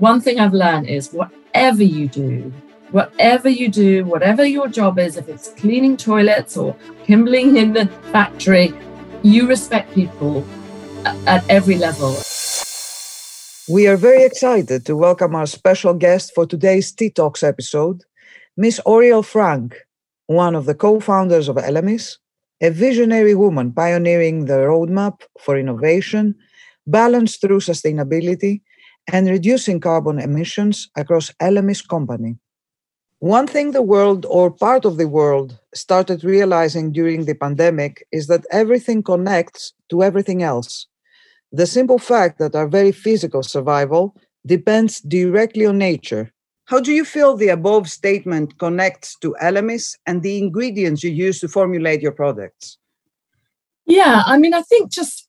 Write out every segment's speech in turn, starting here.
one thing I've learned is whatever you do, whatever you do, whatever your job is, if it's cleaning toilets or kimbling in the factory, you respect people at every level. We are very excited to welcome our special guest for today's Tea Talks episode, Miss Oriele Frank, one of the co founders of Elemis, a visionary woman pioneering the roadmap for innovation, balance through sustainability, and reducing carbon emissions across Elemis company. One thing the world or part of the world started realizing during the pandemic is that everything connects to everything else. The simple fact that our very physical survival depends directly on nature. How do you feel the above statement connects to Elemis and the ingredients you use to formulate your products? Yeah, I mean, I think just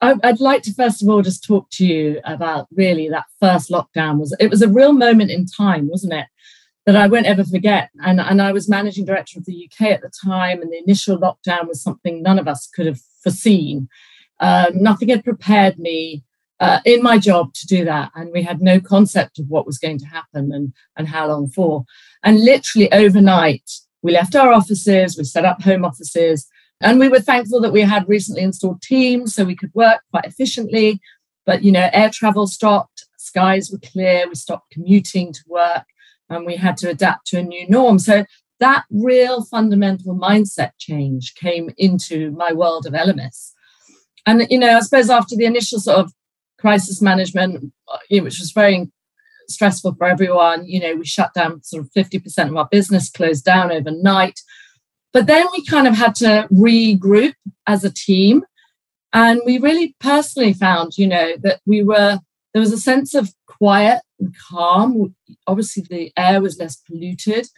I'd like to first of all just talk to you about really that first lockdown was it was a real moment in time, wasn't it? That I won't ever forget. And, and I was managing director of the UK at the time, and the initial lockdown was something none of us could have foreseen. Um, nothing had prepared me uh, in my job to do that. And we had no concept of what was going to happen and, and how long for. And literally overnight, we left our offices, we set up home offices, and we were thankful that we had recently installed Teams so we could work quite efficiently. But, you know, air travel stopped, skies were clear, we stopped commuting to work, and we had to adapt to a new norm. So that real fundamental mindset change came into my world of Elemis. And, you know, I suppose after the initial sort of crisis management, uh, which was very stressful for everyone, you know, we shut down sort of 50% of our business, closed down overnight. But then we kind of had to regroup as a team. And we really personally found, you know, that we were, there was a sense of quiet and calm. Obviously, the air was less polluted.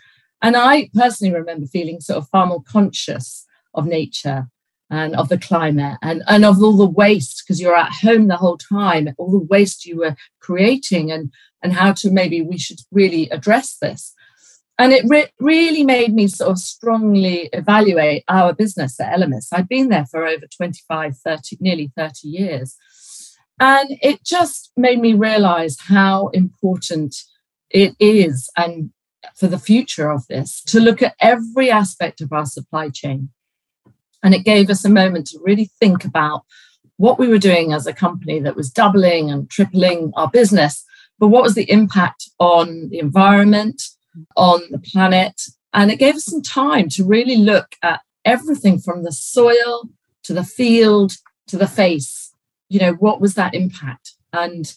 And I personally remember feeling sort of far more conscious of nature and of the climate and, and of all the waste because you're at home the whole time, all the waste you were creating and, and how to maybe we should really address this. And it re- really made me sort of strongly evaluate our business at Elemis. I'd been there for over 25, 30, nearly 30 years. And it just made me realize how important it is and for the future of this to look at every aspect of our supply chain. And it gave us a moment to really think about what we were doing as a company that was doubling and tripling our business, but what was the impact on the environment, on the planet. And it gave us some time to really look at everything from the soil to the field to the face. You know, what was that impact? And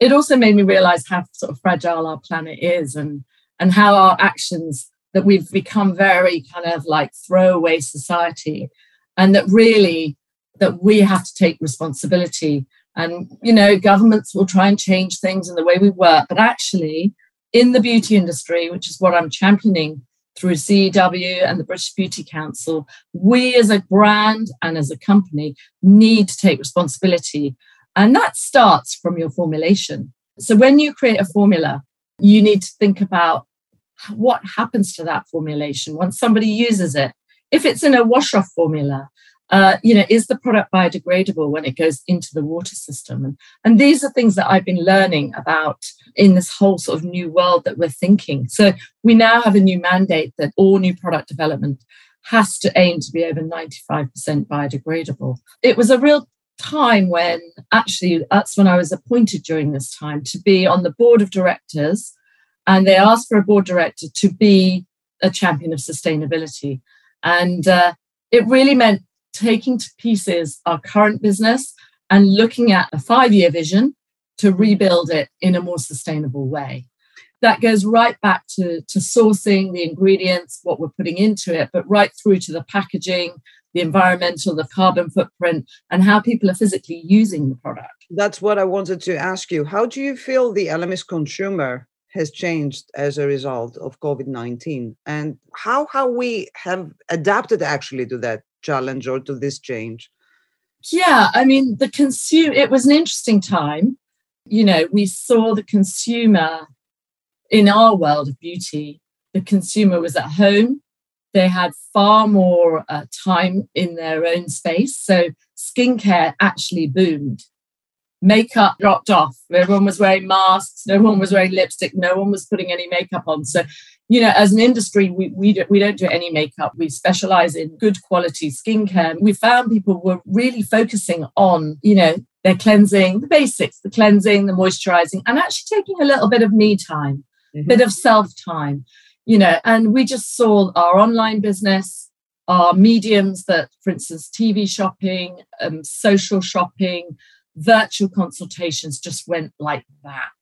it also made me realize how sort of fragile our planet is and, and how our actions that we've become very kind of like throwaway society and that really that we have to take responsibility and you know governments will try and change things in the way we work but actually in the beauty industry, which is what I'm championing through CEW and the British Beauty Council, we as a brand and as a company need to take responsibility. And that starts from your formulation. So when you create a formula, you need to think about what happens to that formulation once somebody uses it. If it's in a wash off formula, uh, you know, is the product biodegradable when it goes into the water system? And, and these are things that I've been learning about in this whole sort of new world that we're thinking. So we now have a new mandate that all new product development has to aim to be over 95% biodegradable. It was a real time when actually that's when I was appointed during this time to be on the board of directors. And they asked for a board director to be a champion of sustainability. And uh, it really meant taking to pieces our current business and looking at a five year vision to rebuild it in a more sustainable way. That goes right back to, to sourcing the ingredients, what we're putting into it, but right through to the packaging, the environmental, the carbon footprint, and how people are physically using the product. That's what I wanted to ask you. How do you feel the Elemis consumer has changed as a result of COVID 19? And how, how we have adapted actually to that challenge or to this change? Yeah, I mean, the consumer, it was an interesting time. You know, we saw the consumer in our world of beauty, the consumer was at home. They had far more uh, time in their own space. So skincare actually boomed makeup dropped off. Everyone was wearing masks. No one was wearing lipstick. No one was putting any makeup on. So, you know, as an industry, we, we, do, we don't do any makeup. We specialize in good quality skincare. We found people were really focusing on, you know, their cleansing, the basics, the cleansing, the moisturizing, and actually taking a little bit of me time, mm-hmm. bit of self time, you know, and we just saw our online business, our mediums that, for instance, TV shopping, um, social shopping, virtual consultations just went like that.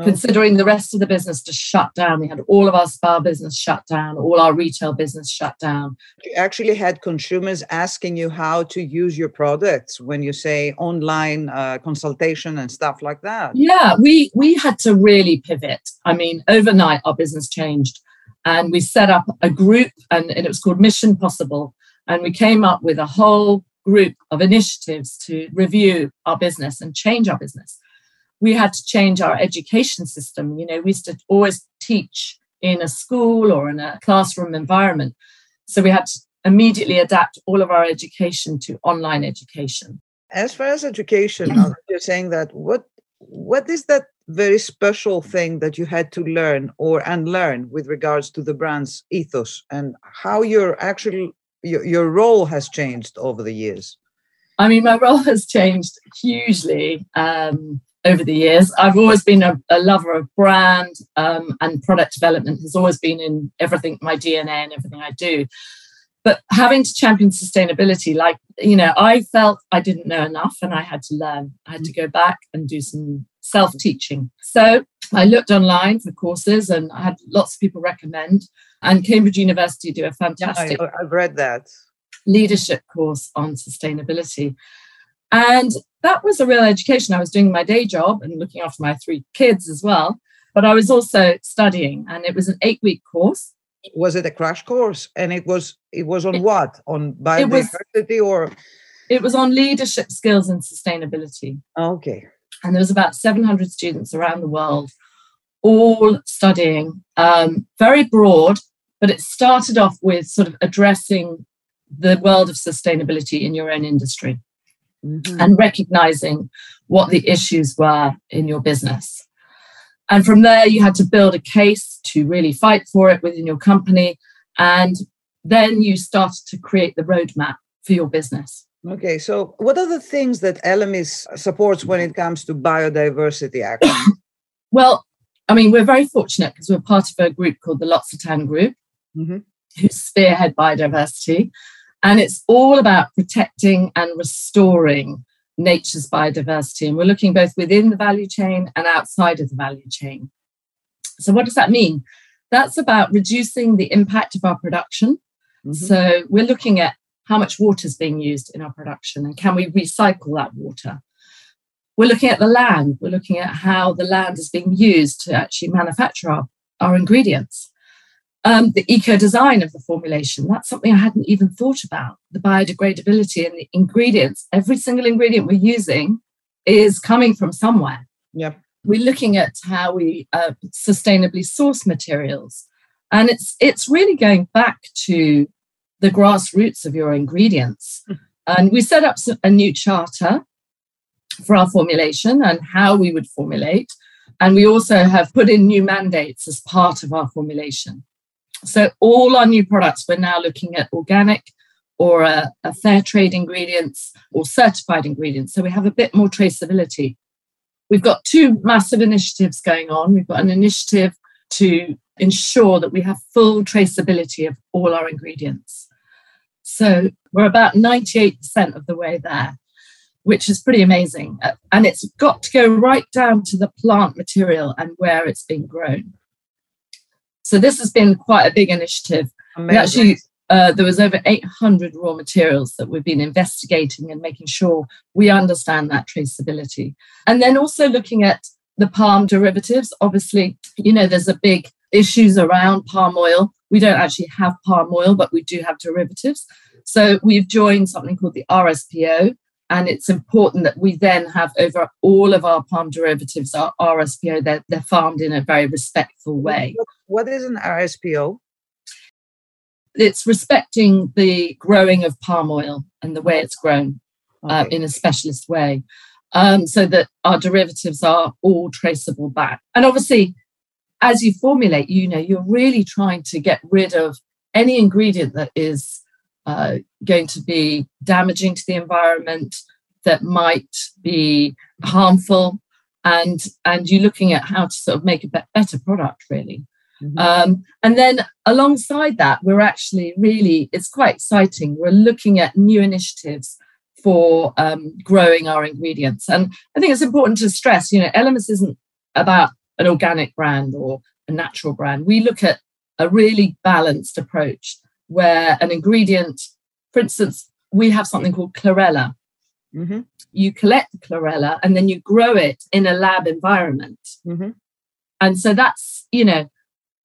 Okay. Considering the rest of the business just shut down, we had all of our spa business shut down, all our retail business shut down. You actually had consumers asking you how to use your products when you say online uh, consultation and stuff like that. Yeah, we we had to really pivot. I mean, overnight our business changed, and we set up a group, and, and it was called Mission Possible, and we came up with a whole group of initiatives to review our business and change our business. We had to change our education system. You know, we used to always teach in a school or in a classroom environment. So we had to immediately adapt all of our education to online education. As far as education, you're saying that what what is that very special thing that you had to learn or unlearn with regards to the brand's ethos and how you're actually your, your role has changed over the years? I mean, my role has changed hugely um, over the years. I've always been a, a lover of brand um, and product development has always been in everything, my DNA and everything I do. But having to champion sustainability, like, you know, I felt I didn't know enough and I had to learn. I had to go back and do some self teaching. So I looked online for courses and I had lots of people recommend and Cambridge University do a fantastic. I, I've read that leadership course on sustainability, and that was a real education. I was doing my day job and looking after my three kids as well, but I was also studying, and it was an eight-week course. Was it a crash course? And it was it was on it, what on biodiversity was, or? It was on leadership skills and sustainability. Okay. And there was about 700 students around the world all studying um, very broad but it started off with sort of addressing the world of sustainability in your own industry mm-hmm. and recognizing what the issues were in your business. And from there, you had to build a case to really fight for it within your company. And then you started to create the roadmap for your business. Okay, so what are the things that Elemis supports when it comes to biodiversity action? well, I mean, we're very fortunate because we're part of a group called the L'Occitane Group, mm-hmm. who spearhead biodiversity. And it's all about protecting and restoring nature's biodiversity. And we're looking both within the value chain and outside of the value chain. So, what does that mean? That's about reducing the impact of our production. Mm-hmm. So, we're looking at how much water is being used in our production and can we recycle that water? We're looking at the land. We're looking at how the land is being used to actually manufacture our, our ingredients. Um, the eco design of the formulation, that's something I hadn't even thought about. The biodegradability and the ingredients, every single ingredient we're using is coming from somewhere. Yeah. We're looking at how we uh, sustainably source materials. And it's it's really going back to the grassroots of your ingredients. Hmm. And we set up a new charter for our formulation and how we would formulate. And we also have put in new mandates as part of our formulation. So all our new products, we're now looking at organic or a, a, fair trade ingredients or certified ingredients. So we have a bit more traceability. We've got two massive initiatives going on. We've got an initiative to ensure that we have full traceability of all our ingredients. So we're about 98% of the way there, which is pretty amazing. And it's got to go right down to the plant material and where it's being grown. So this has been quite a big initiative. We actually uh, there was over 800 raw materials that we've been investigating and making sure we understand that traceability. And then also looking at the palm derivatives. Obviously, you know, there's a big issues around palm oil. We don't actually have palm oil, but we do have derivatives. So we've joined something called the RSPO, and it's important that we then have over all of our palm derivatives, our RSPO, they're, they're farmed in a very respectful way. What is an RSPO? It's respecting the growing of palm oil and the way it's grown uh, okay. uh, in a specialist way. um, so that our derivatives are all traceable back. And obviously, as you formulate, you know, you're really trying to get rid of any ingredient that is uh, going to be damaging to the environment, that might be harmful, and and you're looking at how to sort of make a better product, really. Mm-hmm. Um, and then alongside that, we're actually really, it's quite exciting. We're looking at new initiatives for um, growing our ingredients. And I think it's important to stress, you know, Elemis isn't about an organic brand or a natural brand. We look at a really balanced approach where an ingredient, for instance, we have something called chlorella. Mm-hmm. You collect the chlorella and then you grow it in a lab environment. Mm-hmm. And so that's, you know,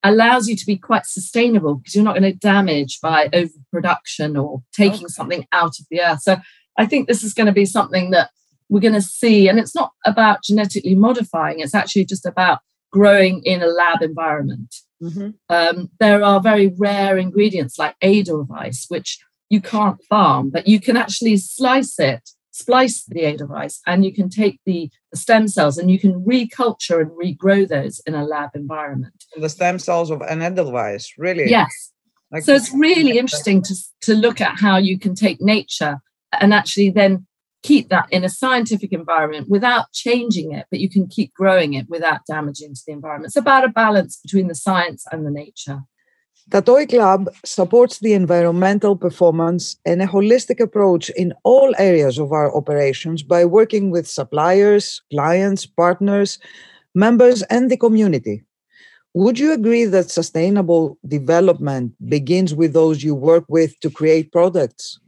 allows you to be quite sustainable because you're not going to damage by overproduction or taking okay. something out of the earth. So I think this is going to be something that we're going to see. And it's not about genetically modifying, it's actually just about growing in a lab environment. Mm-hmm. Um, there are very rare ingredients like Edelweiss, which you can't farm, but you can actually slice it, splice the Edelweiss, and you can take the, the stem cells and you can reculture and regrow those in a lab environment. The stem cells of an Edelweiss, really? Yes. Like, so it's really interesting to, to look at how you can take nature and actually then keep that in a scientific environment without changing it, but you can keep growing it without damaging to the environment. It's about a balance between the science and the nature. Tatoi Club supports the environmental performance and a holistic approach in all areas of our operations by working with suppliers, clients, partners, members, and the community. Would you agree that sustainable development begins with those you work with to create products?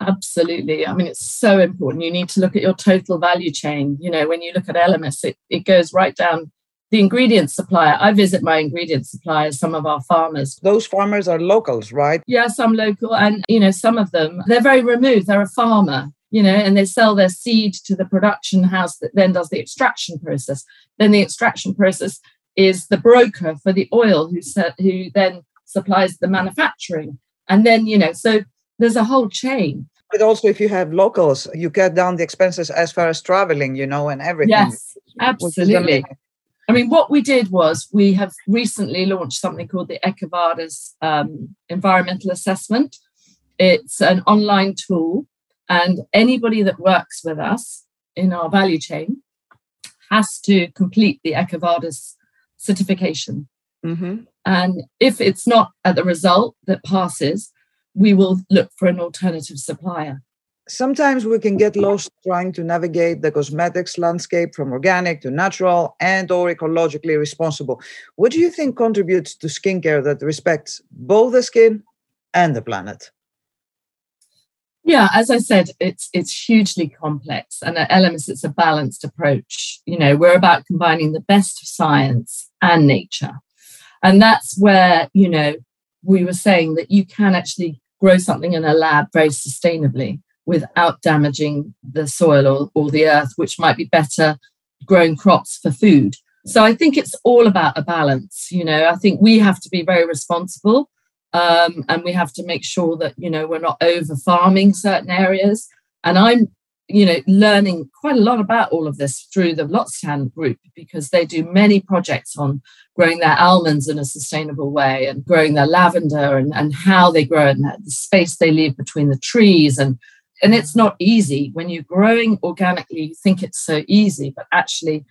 Absolutely. I mean, it's so important. You need to look at your total value chain. You know, when you look at Elemis, it, it goes right down the ingredient supplier. I visit my ingredient suppliers, some of our farmers. Those farmers are locals, right? Yeah, some local. And, you know, some of them, they're very removed. They're a farmer, you know, and they sell their seed to the production house that then does the extraction process. Then the extraction process is the broker for the oil who, who then supplies the manufacturing. And then, you know, so there's a whole chain. But also, if you have locals, you cut down the expenses as far as traveling, you know, and everything. Yes, absolutely. I mean, what we did was we have recently launched something called the EcoVadis um, Environmental Assessment. It's an online tool, and anybody that works with us in our value chain has to complete the EcoVadis certification. Mm-hmm. And if it's not at the result that passes, we will look for an alternative supplier. Sometimes we can get lost trying to navigate the cosmetics landscape from organic to natural and or ecologically responsible. What do you think contributes to skincare that respects both the skin and the planet? Yeah, as I said, it's it's hugely complex, and at Elemis, it's a balanced approach. You know, we're about combining the best of science and nature, and that's where you know we were saying that you can actually grow something in a lab very sustainably without damaging the soil or, or the earth, which might be better growing crops for food. So I think it's all about a balance. You know, I think we have to be very responsible um, and we have to make sure that, you know, we're not over farming certain areas. And I'm you know, learning quite a lot about all of this through the L'Occitane group because they do many projects on growing their almonds in a sustainable way and growing their lavender and, and how they grow and the space they leave between the trees. And, and it's not easy. When you're growing organically, you think it's so easy, but actually,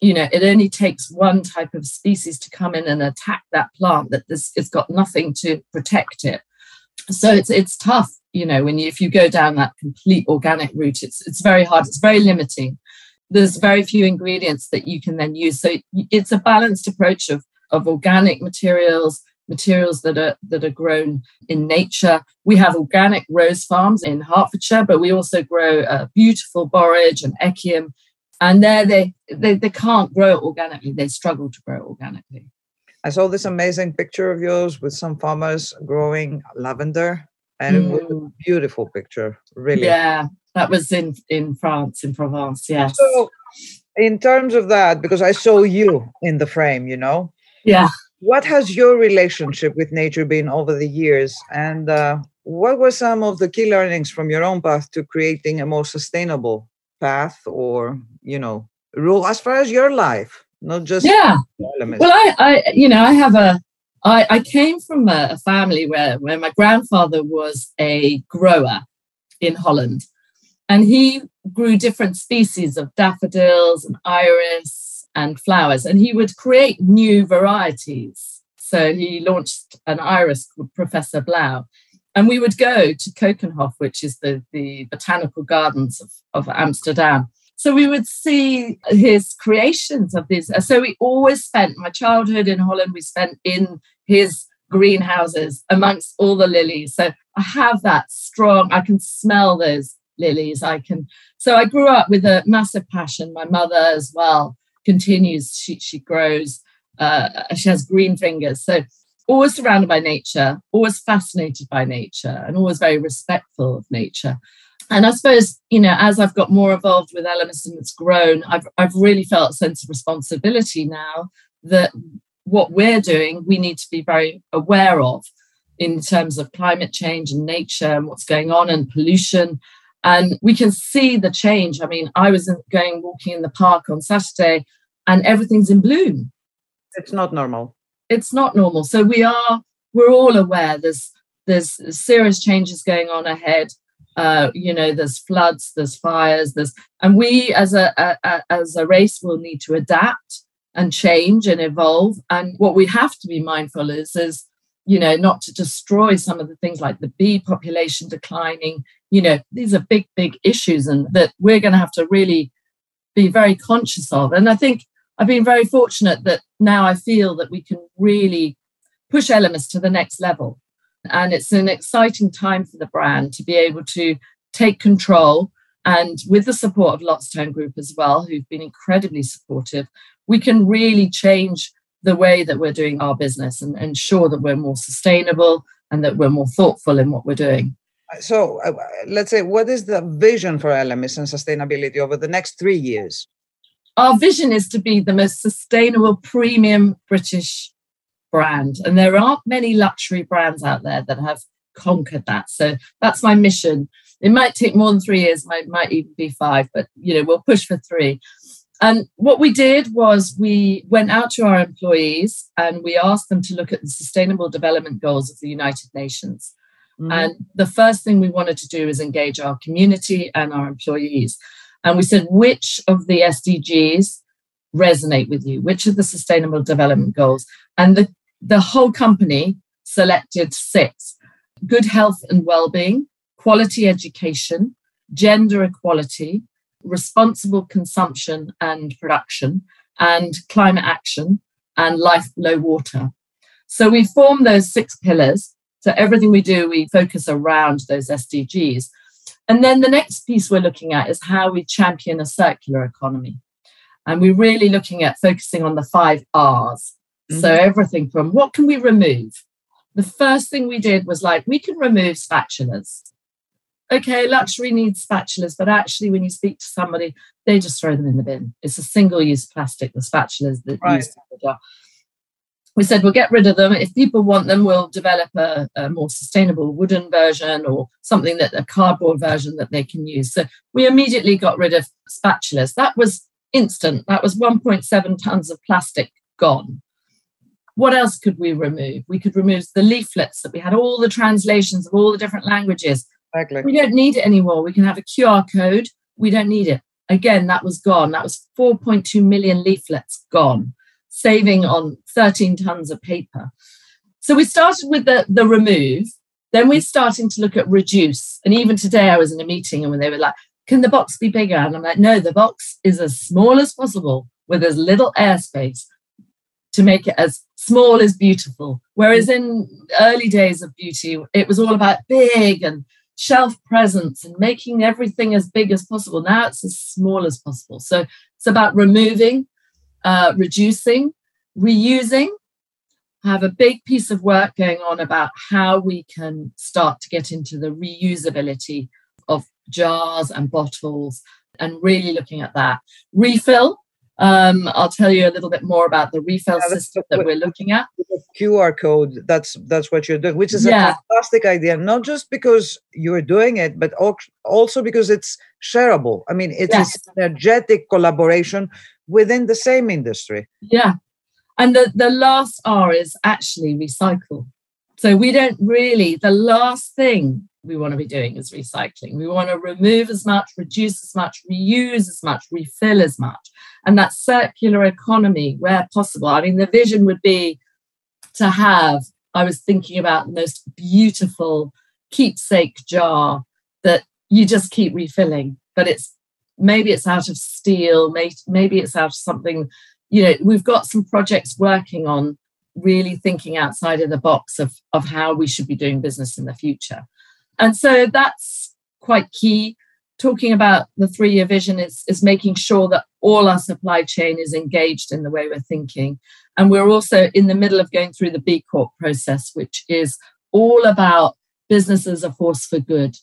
you know, it only takes one type of species to come in and attack that plant that this it's got nothing to protect it. So it's it's tough you know when you if you go down that complete organic route it's it's very hard it's very limiting there's very few ingredients that you can then use so it's a balanced approach of of organic materials materials that are that are grown in nature. We have organic rose farms in hertfordshire but we also grow a beautiful borage and echium. And there they, they they can't grow it organically. They struggle to grow organically. I saw this amazing picture of yours with some farmers growing lavender and mm. it was a mm. beautiful picture really. Yeah that was in in france in provence yes. So in terms of that because i saw you in the frame you know? Yeah what has your relationship with nature been over the years and uh, what were some of the key learnings from your own path to creating a more sustainable path or you know rule as far as your life, not just yeah. Well, I, I, you know, I have a. I, I came from a, a family where where my grandfather was a grower in Holland, and he grew different species of daffodils and iris and flowers, and he would create new varieties. So he launched an iris called Professor Blaauw, and we would go to Keukenhof, which is the, the botanical gardens of, of Amsterdam. So we would see his creations of these. So we always spent my childhood in Holland, we spent in his greenhouses amongst all the lilies. So I have that strong, I can smell those lilies. I can. So I grew up with a massive passion. My mother as well continues, she, she grows, uh, she has green fingers. So always surrounded by nature, always fascinated by nature, and always very respectful of nature. And I suppose, you know, as I've got more involved with Elemis and it's grown, I've, I've really felt a sense of responsibility now that what we're doing, we need to be very aware of in terms of climate change and nature and what's going on and pollution. And we can see the change. I mean, I was going walking in the park on Saturday and everything's in bloom. It's not normal it's not normal. So we are we're all aware there's there's serious changes going on ahead. Uh, you know, there's floods, there's fires, there's and we as a, a as a race will need to adapt and change and evolve. And what we have to be mindful is is you know not to destroy some of the things like the bee population declining. You know, these are big big issues, and that we're going to have to really be very conscious of. And I think I've been very fortunate that now I feel that we can really push Elemis to the next level. And it's an exciting time for the brand to be able to take control. And with the support of L'Occitane Group as well, who've been incredibly supportive, we can really change the way that we're doing our business and ensure that we're more sustainable and that we're more thoughtful in what we're doing. So, uh, let's say, what is the vision for Elemis and sustainability over the next three years? our vision is to be the most sustainable premium British brand. And there aren't many luxury brands out there that have conquered that. So that's my mission. It might take more than three years, might, might even be five, but you know, we'll push for three. And what we did was we went out to our employees and we asked them to look at the sustainable development goals of the United Nations. Mm-hmm. And the first thing we wanted to do is engage our community and our employees. And we said, which of the SDGs resonate with you? Which of the sustainable development goals? And the, the whole company selected six good health and well-being, quality education, gender equality, responsible consumption and production, and climate action and life below water. So we form those six pillars. So everything we do, we focus around those SDGs. And then the next piece we're looking at is how we champion a circular economy. And we're really looking at focusing on the five R's. Mm-hmm. So everything from what can we remove? The first thing we did was like, we can remove spatulas. Okay, luxury needs spatulas, but actually, when you speak to somebody, they just throw them in the bin. It's a single use plastic, the spatulas that right. use we said we'll get rid of them. If people want them, we'll develop a, a, more sustainable wooden version or something that a cardboard version that they can use. So we immediately got rid of spatulas. That was instant. That was 1.7 tons of plastic gone. What else could we remove? We could remove the leaflets that we had all the translations of all the different languages. Exactly. We don't need it anymore. We can have a QR code. We don't need it. Again, that was gone. That was 4.2 million leaflets gone saving on 13 tons of paper. So we started with the, the remove, then we're starting to look at reduce. And even today I was in a meeting and when they were like, can the box be bigger? And I'm like, no, the box is as small as possible with as little airspace to make it as small as beautiful. Whereas in early days of beauty, it was all about big and shelf presence and making everything as big as possible. Now it's as small as possible. So it's about removing uh, reducing, reusing. I have a big piece of work going on about how we can start to get into the reusability of jars and bottles and really looking at that. Refill. Um, I'll tell you a little bit more about the refill yeah, system that we're looking at. QR code. That's that's what you're doing, which is yeah. a fantastic idea. Not just because you're doing it, but also because it's shareable. I mean, it's yes. energetic collaboration within the same industry. Yeah, and the the last R is actually recycle. So we don't really. The last thing we want to be doing is recycling. We want to remove as much, reduce as much, reuse as much, refill as much. And that circular economy where possible. I mean, the vision would be to have, I was thinking about the most beautiful keepsake jar that you just keep refilling, but it's maybe it's out of steel, maybe it's out of something, you know, we've got some projects working on really thinking outside of the box of, of how we should be doing business in the future. And so that's quite key. Talking about the three year vision is, is making sure that all our supply chain is engaged in the way we're thinking. And we're also in the middle of going through the B Corp process, which is all about business as a force for good.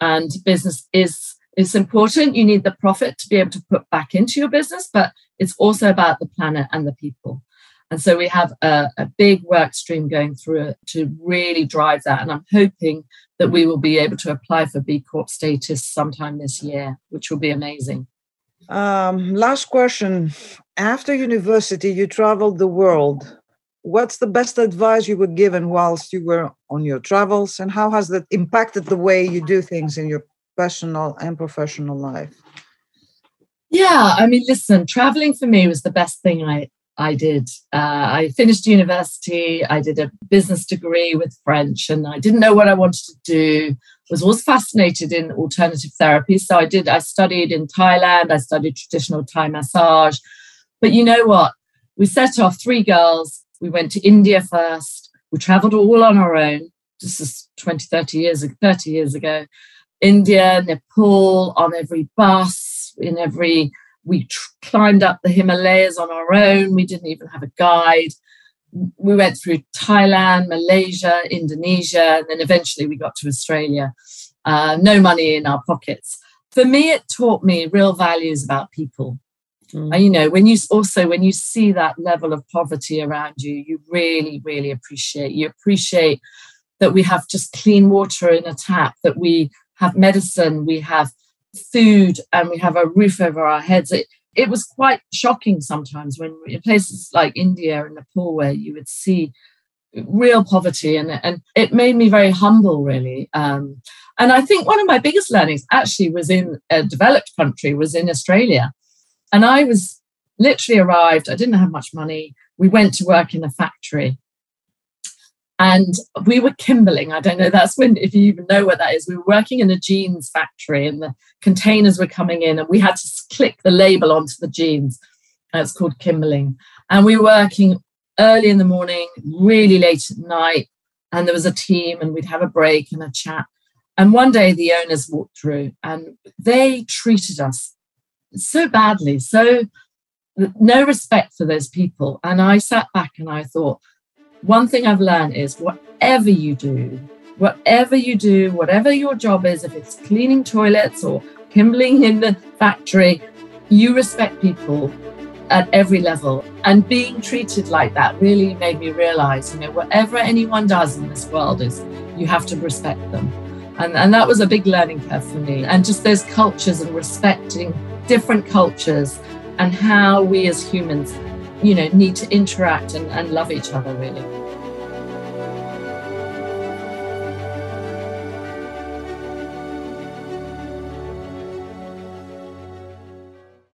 And business is is important. You need the profit to be able to put back into your business, but it's also about the planet and the people. And so we have a, a, big work stream going through it to really drive that. And I'm hoping that we will be able to apply for B Corp status sometime this year, which will be amazing. Um, last question. After university, you traveled the world. What's the best advice you were given whilst you were on your travels, and how has that impacted the way you do things in your personal and professional life? Yeah, I mean, listen, traveling for me was the best thing I I did. Uh, I finished university. I did a business degree with French, and I didn't know what I wanted to do. Was always fascinated in alternative therapy, so I did. I studied in Thailand. I studied traditional Thai massage. But you know what? We set off three girls. We went to India first. We traveled all on our own. This is 20, 30 years, 30 years ago. India, Nepal, on every bus, in every we tr- climbed up the Himalayas on our own. We didn't even have a guide. We went through Thailand, Malaysia, Indonesia, and then eventually we got to Australia. Uh, no money in our pockets. For me, it taught me real values about people. Mm. And, you know, when you also when you see that level of poverty around you, you really, really appreciate. You appreciate that we have just clean water in a tap, that we have medicine, we have food and we have a roof over our heads. It, it was quite shocking sometimes when in places like India and Nepal where you would see real poverty and, and it made me very humble really. Um, and i think one of my biggest learnings actually was in a developed country was in australia. And i was literally arrived i didn't have much money. We went to work in a factory and we were kimbling. I don't know, that's when, if you even know what that is, we were working in a jeans factory and the containers were coming in and we had to click the label onto the jeans. It's called kimbling. And we were working early in the morning, really late at night. And there was a team and we'd have a break and a chat. And one day the owners walked through and they treated us so badly, so no respect for those people. And I sat back and I thought, one thing I've learned is whatever you do, whatever you do, whatever your job is, if it's cleaning toilets or kimbling in the factory, you respect people at every level. And being treated like that really made me realize, you know, whatever anyone does in this world is you have to respect them. And, and that was a big learning curve for me. And just those cultures and respecting different cultures and how we as humans you know, need to interact and, and love each other really.